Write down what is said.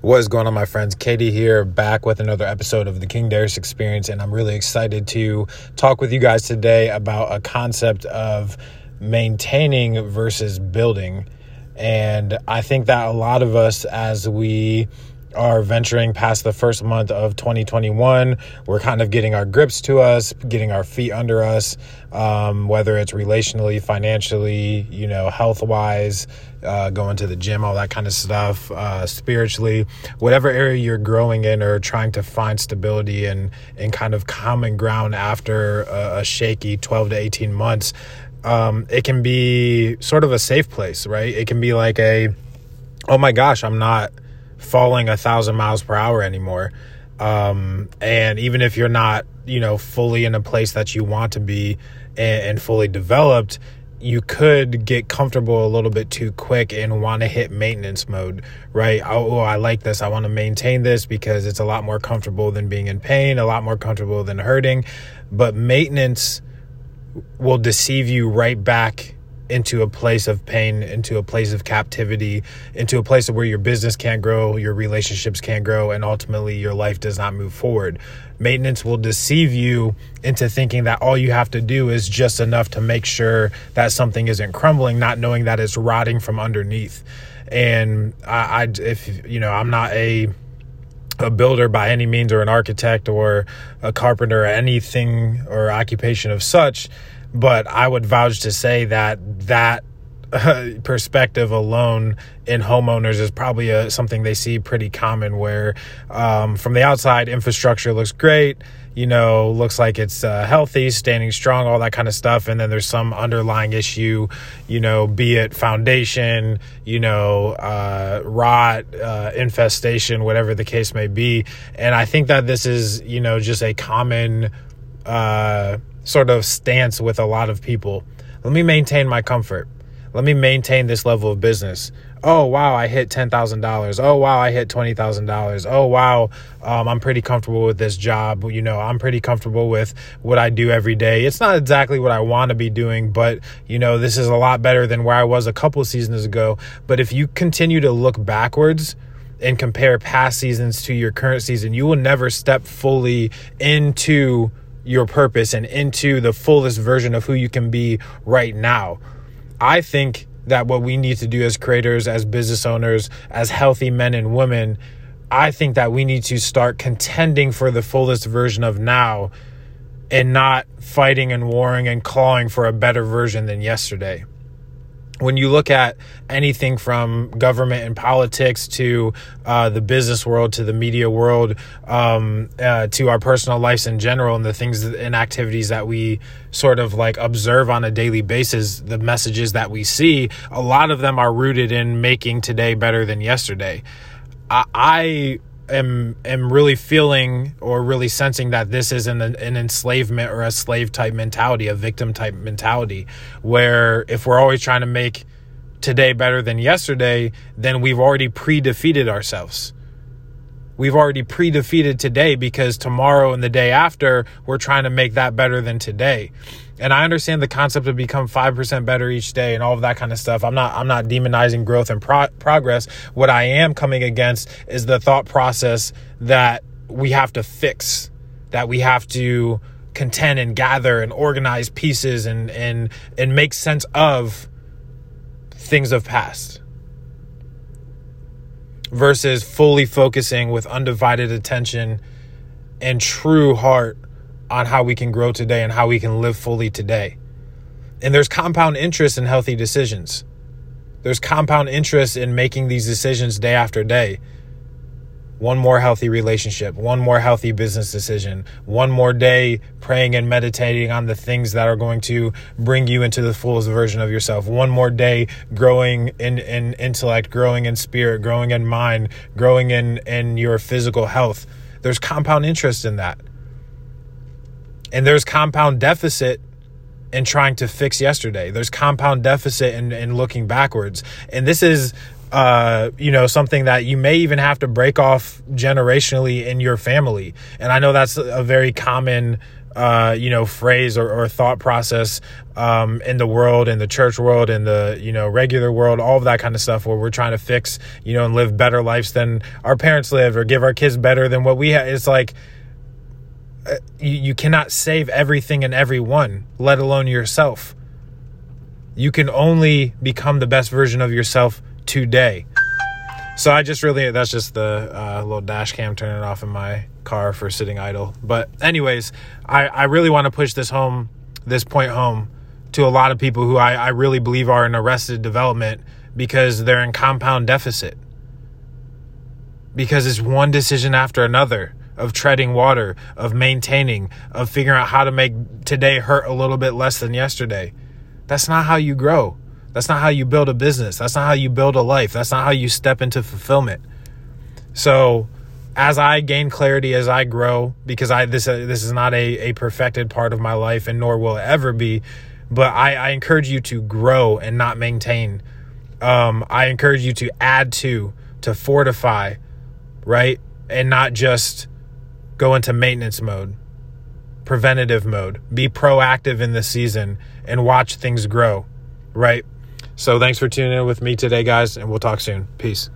What is going on, my friends? Katie here, back with another episode of the King Darius Experience, and I'm really excited to talk with you guys today about a concept of maintaining versus building. And I think that a lot of us, as we are venturing past the first month of 2021. We're kind of getting our grips to us, getting our feet under us, um, whether it's relationally, financially, you know, health wise, uh, going to the gym, all that kind of stuff, uh, spiritually, whatever area you're growing in or trying to find stability and, and kind of common ground after a, a shaky 12 to 18 months. Um, it can be sort of a safe place, right? It can be like a, oh my gosh, I'm not falling a thousand miles per hour anymore. Um, and even if you're not, you know, fully in a place that you want to be and, and fully developed, you could get comfortable a little bit too quick and want to hit maintenance mode, right? Oh, oh I like this. I want to maintain this because it's a lot more comfortable than being in pain, a lot more comfortable than hurting. But maintenance will deceive you right back into a place of pain, into a place of captivity, into a place where your business can't grow, your relationships can't grow, and ultimately your life does not move forward. Maintenance will deceive you into thinking that all you have to do is just enough to make sure that something isn't crumbling, not knowing that it's rotting from underneath. And I, I if you know, I'm not a a builder by any means or an architect or a carpenter or anything or occupation of such but I would vouch to say that that uh, perspective alone in homeowners is probably a, something they see pretty common where um, from the outside infrastructure looks great you know looks like it's uh, healthy standing strong all that kind of stuff and then there's some underlying issue you know be it foundation you know uh, rot uh, infestation whatever the case may be. And i think that this is you know just a common uh, sort of stance with a lot of people. Let me maintain my comfort. Let me maintain this level of business. Oh, wow, I hit $10,000. Oh, wow, I hit $20,000. Oh, wow, um, I'm pretty comfortable with this job. You know, I'm pretty comfortable with what I do every day. It's not exactly what I want to be doing, but, you know, this is a lot better than where I was a couple seasons ago. But if you continue to look backwards, and compare past seasons to your current season, you will never step fully into your purpose and into the fullest version of who you can be right now. I think that what we need to do as creators, as business owners, as healthy men and women, I think that we need to start contending for the fullest version of now and not fighting and warring and clawing for a better version than yesterday when you look at anything from government and politics to uh, the business world to the media world um, uh, to our personal lives in general and the things and activities that we sort of like observe on a daily basis the messages that we see a lot of them are rooted in making today better than yesterday. I, I am am really feeling or really sensing that this is an, an enslavement or a slave type mentality, a victim type mentality, where if we're always trying to make today better than yesterday, then we've already pre defeated ourselves. We've already pre defeated today because tomorrow and the day after, we're trying to make that better than today and I understand the concept of become 5% better each day and all of that kind of stuff. I'm not I'm not demonizing growth and pro- progress. What I am coming against is the thought process that we have to fix, that we have to contend and gather and organize pieces and and and make sense of things of past versus fully focusing with undivided attention and true heart on how we can grow today and how we can live fully today. And there's compound interest in healthy decisions. There's compound interest in making these decisions day after day. One more healthy relationship, one more healthy business decision, one more day praying and meditating on the things that are going to bring you into the fullest version of yourself. One more day growing in, in intellect, growing in spirit, growing in mind, growing in, in your physical health. There's compound interest in that. And there's compound deficit in trying to fix yesterday. There's compound deficit in, in looking backwards. And this is uh, you know, something that you may even have to break off generationally in your family. And I know that's a very common uh, you know, phrase or, or thought process um, in the world, in the church world, in the you know regular world, all of that kind of stuff, where we're trying to fix, you know, and live better lives than our parents lived, or give our kids better than what we had. It's like uh, you, you cannot save everything and everyone, let alone yourself. You can only become the best version of yourself today. So I just really, that's just the uh, little dash cam turning off in my car for sitting idle. But, anyways, I, I really want to push this home, this point home to a lot of people who I, I really believe are in arrested development because they're in compound deficit. Because it's one decision after another of treading water, of maintaining, of figuring out how to make today hurt a little bit less than yesterday. That's not how you grow. That's not how you build a business. That's not how you build a life. That's not how you step into fulfillment. So, as I gain clarity, as I grow, because I this uh, this is not a, a perfected part of my life, and nor will it ever be. But I, I encourage you to grow and not maintain. Um, I encourage you to add to, to fortify, right, and not just go into maintenance mode, preventative mode. Be proactive in the season and watch things grow, right? So thanks for tuning in with me today, guys, and we'll talk soon. Peace.